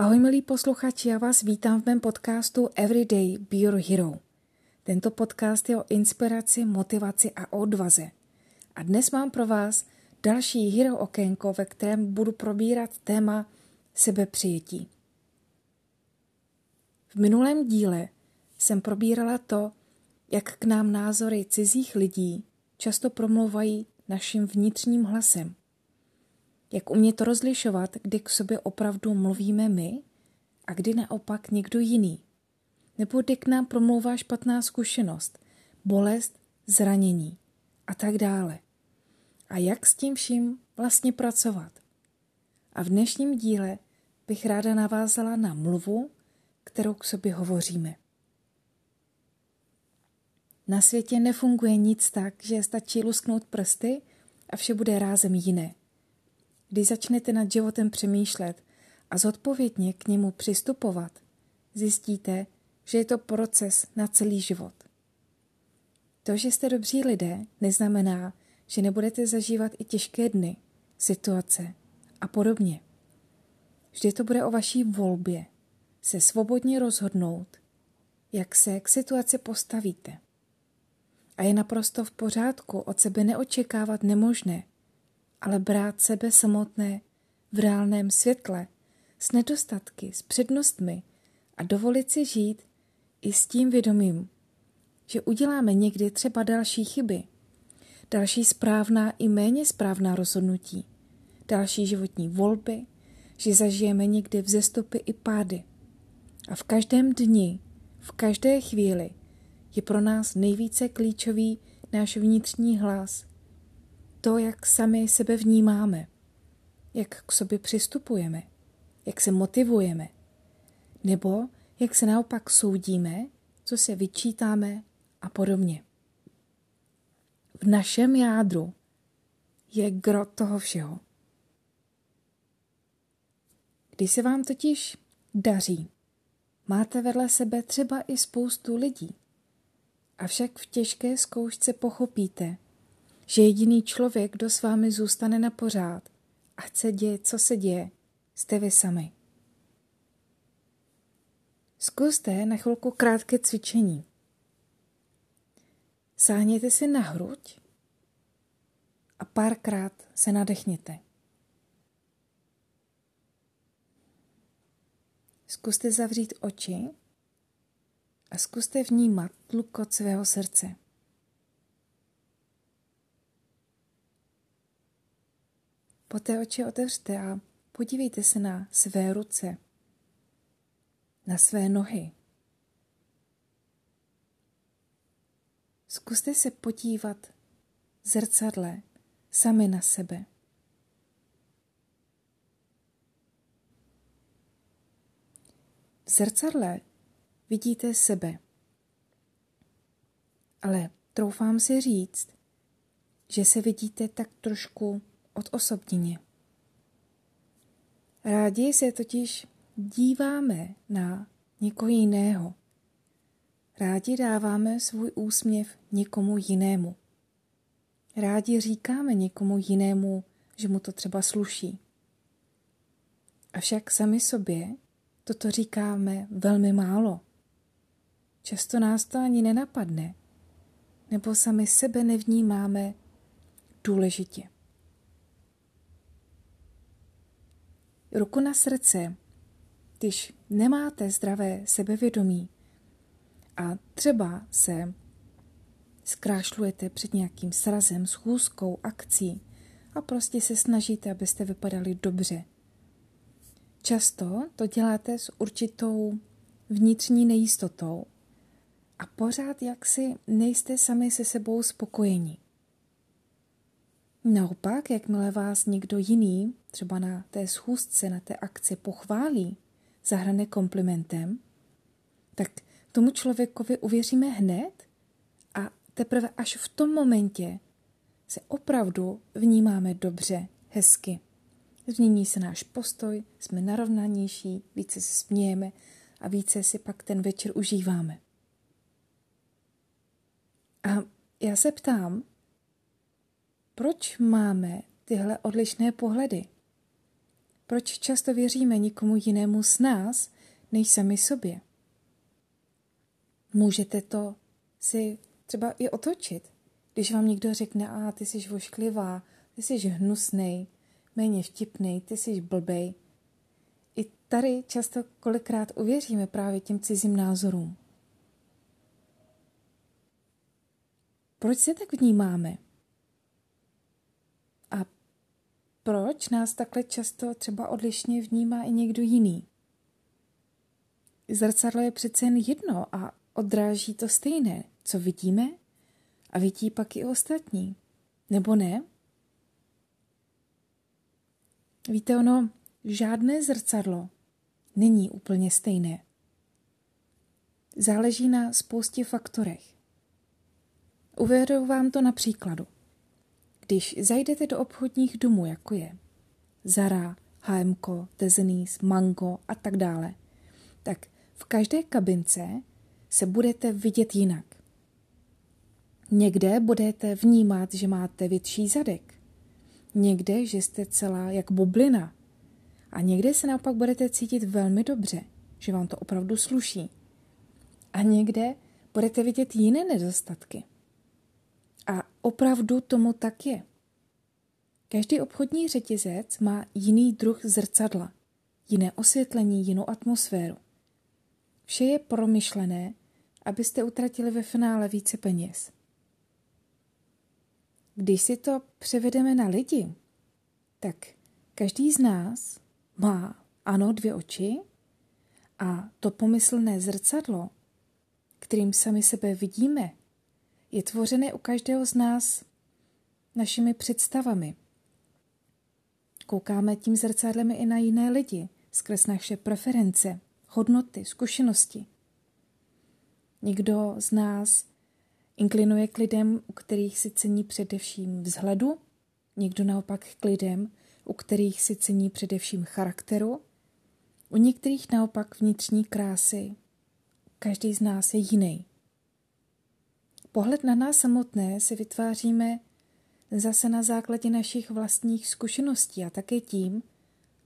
Ahoj milí posluchači, já vás vítám v mém podcastu Everyday Be Your Hero. Tento podcast je o inspiraci, motivaci a odvaze. A dnes mám pro vás další hero okénko, ve kterém budu probírat téma sebepřijetí. V minulém díle jsem probírala to, jak k nám názory cizích lidí často promlouvají naším vnitřním hlasem. Jak umět to rozlišovat, kdy k sobě opravdu mluvíme my a kdy naopak někdo jiný. Nebo kdy k nám promlouvá špatná zkušenost, bolest, zranění a tak dále. A jak s tím vším vlastně pracovat. A v dnešním díle bych ráda navázala na mluvu, kterou k sobě hovoříme. Na světě nefunguje nic tak, že stačí lusknout prsty a vše bude rázem jiné. Když začnete nad životem přemýšlet a zodpovědně k němu přistupovat, zjistíte, že je to proces na celý život. To, že jste dobří lidé, neznamená, že nebudete zažívat i těžké dny, situace a podobně. Vždy to bude o vaší volbě, se svobodně rozhodnout, jak se k situaci postavíte. A je naprosto v pořádku od sebe neočekávat nemožné, ale brát sebe samotné v reálném světle, s nedostatky, s přednostmi a dovolit si žít i s tím vědomím, že uděláme někdy třeba další chyby, další správná i méně správná rozhodnutí, další životní volby, že zažijeme někdy vzestupy i pády. A v každém dni, v každé chvíli je pro nás nejvíce klíčový náš vnitřní hlas. To, jak sami sebe vnímáme, jak k sobě přistupujeme, jak se motivujeme, nebo jak se naopak soudíme, co se vyčítáme a podobně. V našem jádru je gro toho všeho. Když se vám totiž daří, máte vedle sebe třeba i spoustu lidí, Avšak v těžké zkoušce pochopíte, že jediný člověk, kdo s vámi zůstane na pořád a chce děje, co se děje, jste vy sami. Zkuste na chvilku krátké cvičení. Sáhněte si na hruď a párkrát se nadechněte. Zkuste zavřít oči a zkuste vnímat tlukot svého srdce. Poté oči otevřte a podívejte se na své ruce, na své nohy. Zkuste se podívat v zrcadle sami na sebe. V zrcadle vidíte sebe. Ale troufám si říct, že se vidíte tak trošku odosobněně. Rádi se totiž díváme na někoho jiného. Rádi dáváme svůj úsměv někomu jinému. Rádi říkáme někomu jinému, že mu to třeba sluší. Avšak sami sobě toto říkáme velmi málo. Často nás to ani nenapadne, nebo sami sebe nevnímáme důležitě. Ruku na srdce, když nemáte zdravé sebevědomí a třeba se zkrášlujete před nějakým srazem, schůzkou, akcí a prostě se snažíte, abyste vypadali dobře. Často to děláte s určitou vnitřní nejistotou a pořád jaksi nejste sami se sebou spokojení. Naopak, jakmile vás někdo jiný, třeba na té schůzce, na té akci pochválí, zahrane komplimentem, tak tomu člověkovi uvěříme hned a teprve až v tom momentě se opravdu vnímáme dobře, hezky. Změní se náš postoj, jsme narovnanější, více se smějeme a více si pak ten večer užíváme. A já se ptám, proč máme tyhle odlišné pohledy? Proč často věříme nikomu jinému z nás, než sami sobě? Můžete to si třeba i otočit. Když vám někdo řekne, a ty jsi vošklivá, ty jsi hnusnej, méně vtipnej, ty jsi blbej. I tady často kolikrát uvěříme právě těm cizím názorům. Proč se tak vnímáme? A proč nás takhle často třeba odlišně vnímá i někdo jiný? Zrcadlo je přece jen jedno a odráží to stejné, co vidíme a vidí pak i ostatní. Nebo ne? Víte, ono, žádné zrcadlo není úplně stejné. Záleží na spoustě faktorech. Uvedu vám to na příkladu. Když zajdete do obchodních domů, jako je Zara, HMK, Tezenis, Mango a tak dále, tak v každé kabince se budete vidět jinak. Někde budete vnímat, že máte větší zadek. Někde, že jste celá jak bublina. A někde se naopak budete cítit velmi dobře, že vám to opravdu sluší. A někde budete vidět jiné nedostatky. A opravdu tomu tak je. Každý obchodní řetězec má jiný druh zrcadla, jiné osvětlení, jinou atmosféru. Vše je promyšlené, abyste utratili ve finále více peněz. Když si to převedeme na lidi, tak každý z nás má, ano, dvě oči a to pomyslné zrcadlo, kterým sami sebe vidíme, je tvořené u každého z nás našimi představami. Koukáme tím zrcadlem i na jiné lidi, skrz naše preference, hodnoty, zkušenosti. Někdo z nás inklinuje k lidem, u kterých si cení především vzhledu, někdo naopak k lidem, u kterých si cení především charakteru, u některých naopak vnitřní krásy. Každý z nás je jiný. Pohled na nás samotné si vytváříme zase na základě našich vlastních zkušeností a také tím,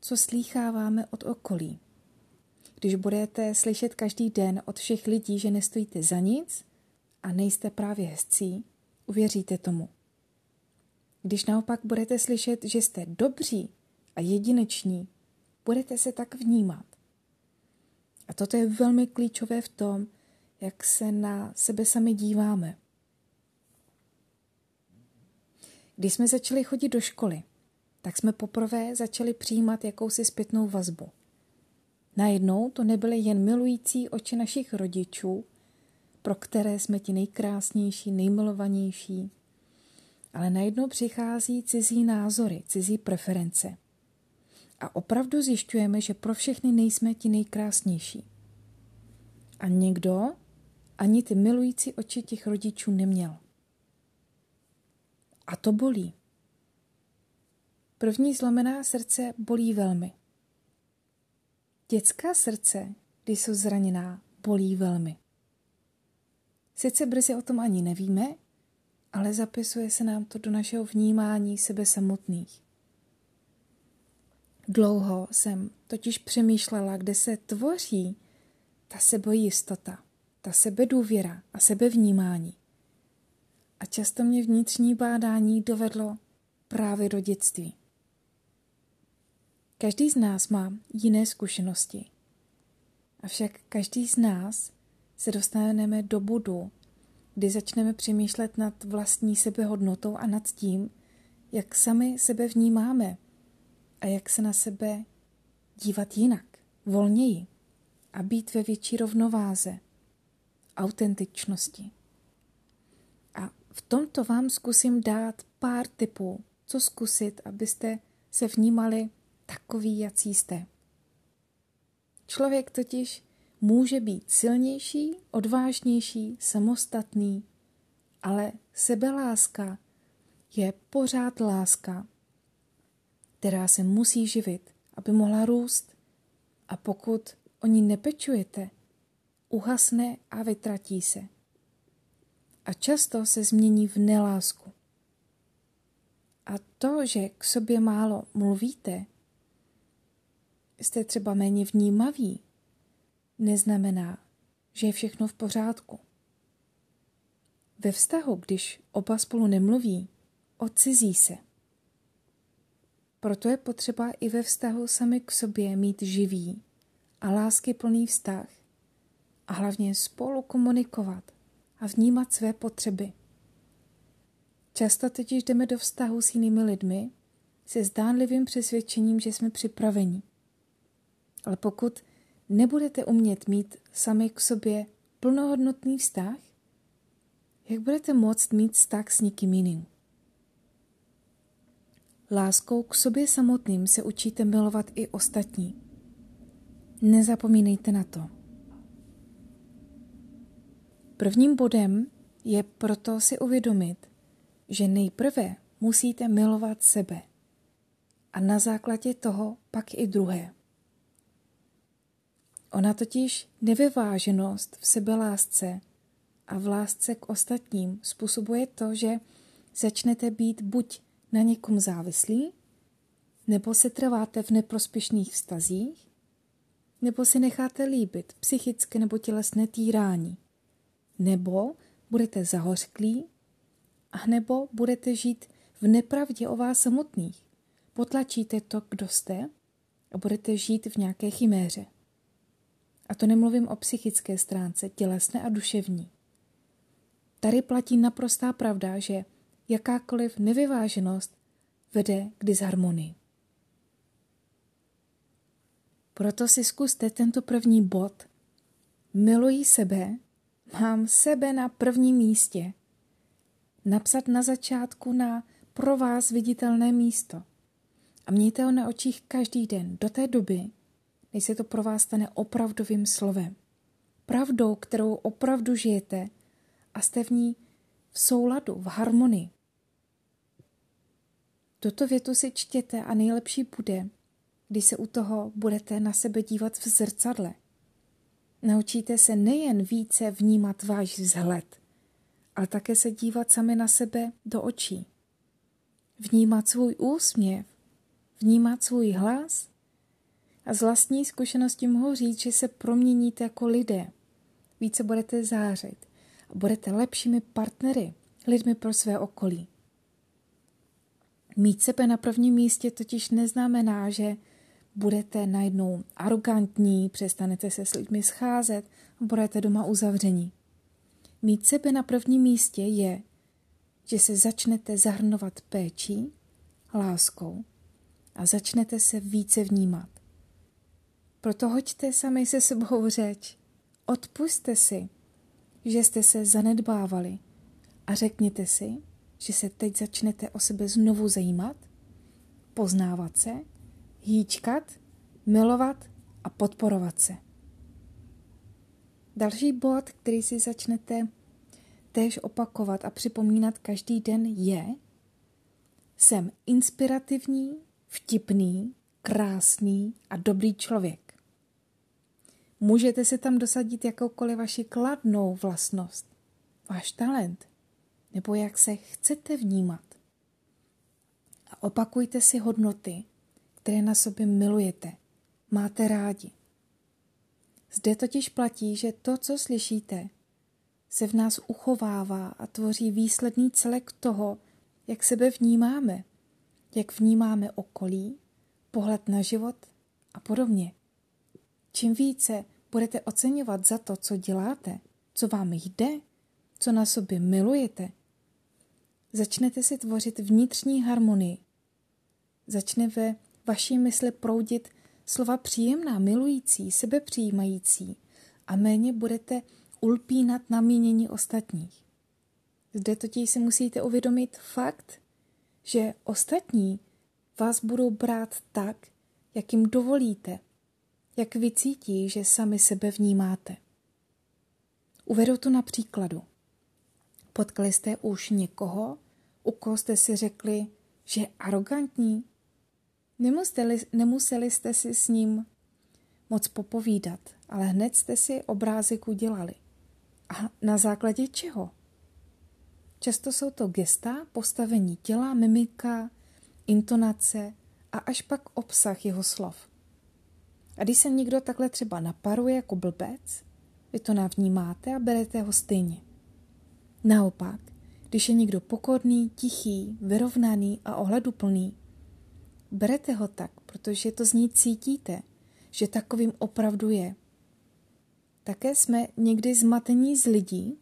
co slýcháváme od okolí. Když budete slyšet každý den od všech lidí, že nestojíte za nic a nejste právě hezcí, uvěříte tomu. Když naopak budete slyšet, že jste dobří a jedineční, budete se tak vnímat. A toto je velmi klíčové v tom, jak se na sebe sami díváme. Když jsme začali chodit do školy, tak jsme poprvé začali přijímat jakousi zpětnou vazbu. Najednou to nebyly jen milující oči našich rodičů, pro které jsme ti nejkrásnější, nejmilovanější, ale najednou přichází cizí názory, cizí preference. A opravdu zjišťujeme, že pro všechny nejsme ti nejkrásnější. A někdo ani ty milující oči těch rodičů neměl. A to bolí. První zlomená srdce bolí velmi. Dětská srdce, když jsou zraněná, bolí velmi. Sice brzy o tom ani nevíme, ale zapisuje se nám to do našeho vnímání sebe samotných. Dlouho jsem totiž přemýšlela, kde se tvoří ta sebojistota, ta sebedůvěra a sebevnímání. A často mě vnitřní bádání dovedlo právě do dětství. Každý z nás má jiné zkušenosti. Avšak každý z nás se dostaneme do bodu, kdy začneme přemýšlet nad vlastní sebehodnotou a nad tím, jak sami sebe vnímáme a jak se na sebe dívat jinak, volněji a být ve větší rovnováze, autentičnosti. A v tomto vám zkusím dát pár tipů, co zkusit, abyste se vnímali takový, jací jste. Člověk totiž může být silnější, odvážnější, samostatný, ale sebeláska je pořád láska, která se musí živit, aby mohla růst. A pokud o ní nepečujete, uhasne a vytratí se. A často se změní v nelásku. A to, že k sobě málo mluvíte, jste třeba méně vnímaví, neznamená, že je všechno v pořádku. Ve vztahu, když oba spolu nemluví, odcizí se. Proto je potřeba i ve vztahu sami k sobě mít živý a lásky plný vztah a hlavně spolu komunikovat a vnímat své potřeby. Často totiž jdeme do vztahu s jinými lidmi se zdánlivým přesvědčením, že jsme připraveni. Ale pokud nebudete umět mít sami k sobě plnohodnotný vztah, jak budete moct mít vztah s někým jiným? Láskou k sobě samotným se učíte milovat i ostatní. Nezapomínejte na to. Prvním bodem je proto si uvědomit, že nejprve musíte milovat sebe a na základě toho pak i druhé. Ona totiž nevyváženost v sebelásce a v lásce k ostatním způsobuje to, že začnete být buď na někom závislí, nebo se trváte v neprospěšných vztazích, nebo si necháte líbit psychické nebo tělesné týrání, nebo budete zahořklí, a nebo budete žít v nepravdě o vás samotných. Potlačíte to, kdo jste a budete žít v nějaké chiméře. A to nemluvím o psychické stránce, tělesné a duševní. Tady platí naprostá pravda, že jakákoliv nevyváženost vede k disharmonii. Proto si zkuste tento první bod. Miluji sebe, mám sebe na prvním místě. Napsat na začátku na pro vás viditelné místo. A mějte ho na očích každý den do té doby, než se to pro vás stane opravdovým slovem. Pravdou, kterou opravdu žijete a jste v ní v souladu, v harmonii. Tuto větu si čtěte a nejlepší bude, když se u toho budete na sebe dívat v zrcadle. Naučíte se nejen více vnímat váš vzhled, ale také se dívat sami na sebe do očí. Vnímat svůj úsměv, vnímat svůj hlas a z vlastní zkušenosti mohu říct, že se proměníte jako lidé. Více budete zářit a budete lepšími partnery, lidmi pro své okolí. Mít sebe na prvním místě totiž neznamená, že budete najednou arrogantní, přestanete se s lidmi scházet budete doma uzavření. Mít sebe na prvním místě je, že se začnete zahrnovat péčí, láskou a začnete se více vnímat. Proto hoďte sami se sebou řeč. Odpuste si, že jste se zanedbávali a řekněte si, že se teď začnete o sebe znovu zajímat, poznávat se, hýčkat, milovat a podporovat se. Další bod, který si začnete též opakovat a připomínat každý den je jsem inspirativní, vtipný, krásný a dobrý člověk. Můžete si tam dosadit jakoukoliv vaši kladnou vlastnost, váš talent, nebo jak se chcete vnímat. A opakujte si hodnoty, které na sobě milujete, máte rádi. Zde totiž platí, že to, co slyšíte, se v nás uchovává a tvoří výsledný celek toho, jak sebe vnímáme, jak vnímáme okolí, pohled na život a podobně. Čím více budete oceňovat za to, co děláte, co vám jde, co na sobě milujete, začnete si tvořit vnitřní harmonii. Začne ve vaší mysli proudit slova příjemná, milující, sebepřijímající a méně budete ulpínat na mínění ostatních. Zde totiž si musíte uvědomit fakt, že ostatní vás budou brát tak, jak jim dovolíte, jak vycítí, že sami sebe vnímáte. Uvedu to na příkladu. Potkali jste už někoho, u koho jste si řekli, že je arrogantní? Nemuseli, nemuseli jste si s ním moc popovídat, ale hned jste si obrázek udělali. A na základě čeho? Často jsou to gesta, postavení těla, mimika, intonace a až pak obsah jeho slov. A když se někdo takhle třeba naparuje jako blbec, vy to navnímáte a berete ho stejně. Naopak, když je někdo pokorný, tichý, vyrovnaný a ohleduplný, berete ho tak, protože to z ní cítíte, že takovým opravdu je. Také jsme někdy zmatení z lidí,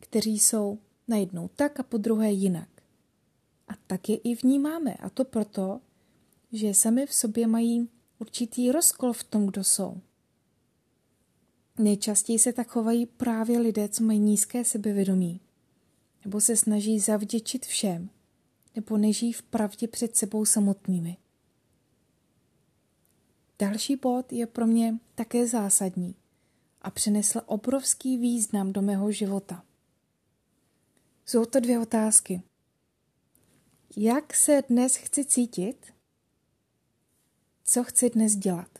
kteří jsou najednou tak a po druhé jinak. A tak je i vnímáme. A to proto, že sami v sobě mají určitý rozkol v tom, kdo jsou. Nejčastěji se tak chovají právě lidé, co mají nízké sebevědomí, nebo se snaží zavděčit všem, nebo nežijí v pravdě před sebou samotnými. Další bod je pro mě také zásadní a přinesl obrovský význam do mého života. Jsou to dvě otázky. Jak se dnes chci cítit? Co chci dnes dělat?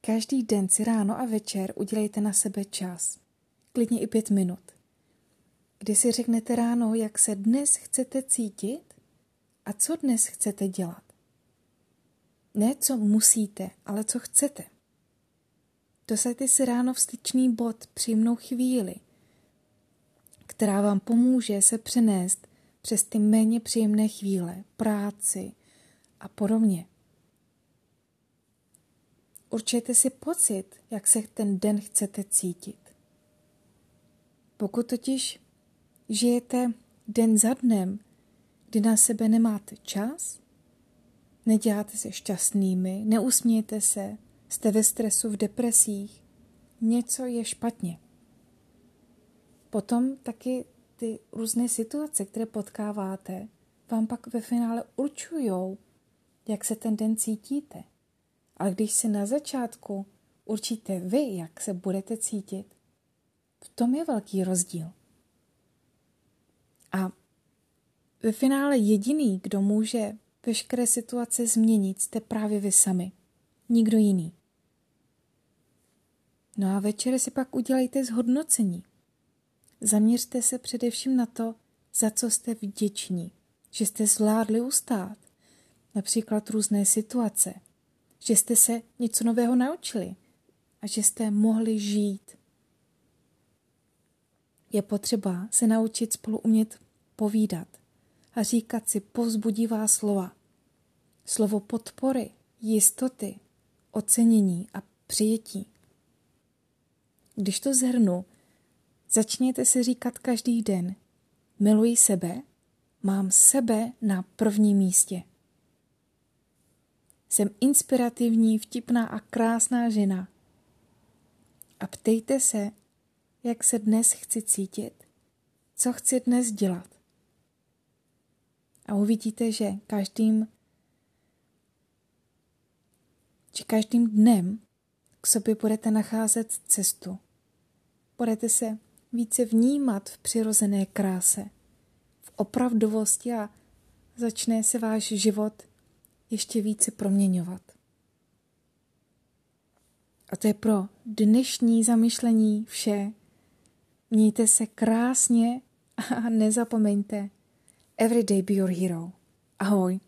Každý den si ráno a večer udělejte na sebe čas. Klidně i pět minut. Kdy si řeknete ráno, jak se dnes chcete cítit a co dnes chcete dělat. Ne, co musíte, ale co chcete. Dosaďte si ráno vstyčný bod, příjemnou chvíli, která vám pomůže se přenést přes ty méně příjemné chvíle, práci a podobně. Určujte si pocit, jak se ten den chcete cítit. Pokud totiž žijete den za dnem, kdy na sebe nemáte čas, neděláte se šťastnými, neusmějete se, jste ve stresu, v depresích, něco je špatně. Potom taky ty různé situace, které potkáváte, vám pak ve finále určují, jak se ten den cítíte. Ale když si na začátku určíte vy, jak se budete cítit, v tom je velký rozdíl. A ve finále jediný, kdo může veškeré situace změnit, jste právě vy sami. Nikdo jiný. No a večer si pak udělejte zhodnocení. Zaměřte se především na to, za co jste vděční, že jste zvládli ustát, například různé situace, že jste se něco nového naučili a že jste mohli žít. Je potřeba se naučit spolu umět povídat a říkat si povzbudivá slova. Slovo podpory, jistoty, ocenění a přijetí. Když to zhrnu, začněte si říkat každý den, miluji sebe, mám sebe na prvním místě. Jsem inspirativní, vtipná a krásná žena. A ptejte se, jak se dnes chci cítit, co chci dnes dělat. A uvidíte, že každým, že každým dnem k sobě budete nacházet cestu. Budete se více vnímat v přirozené kráse, v opravdovosti a začne se váš život ještě více proměňovat. A to je pro dnešní zamyšlení vše. Mějte se krásně a nezapomeňte, every day be your hero. Ahoj.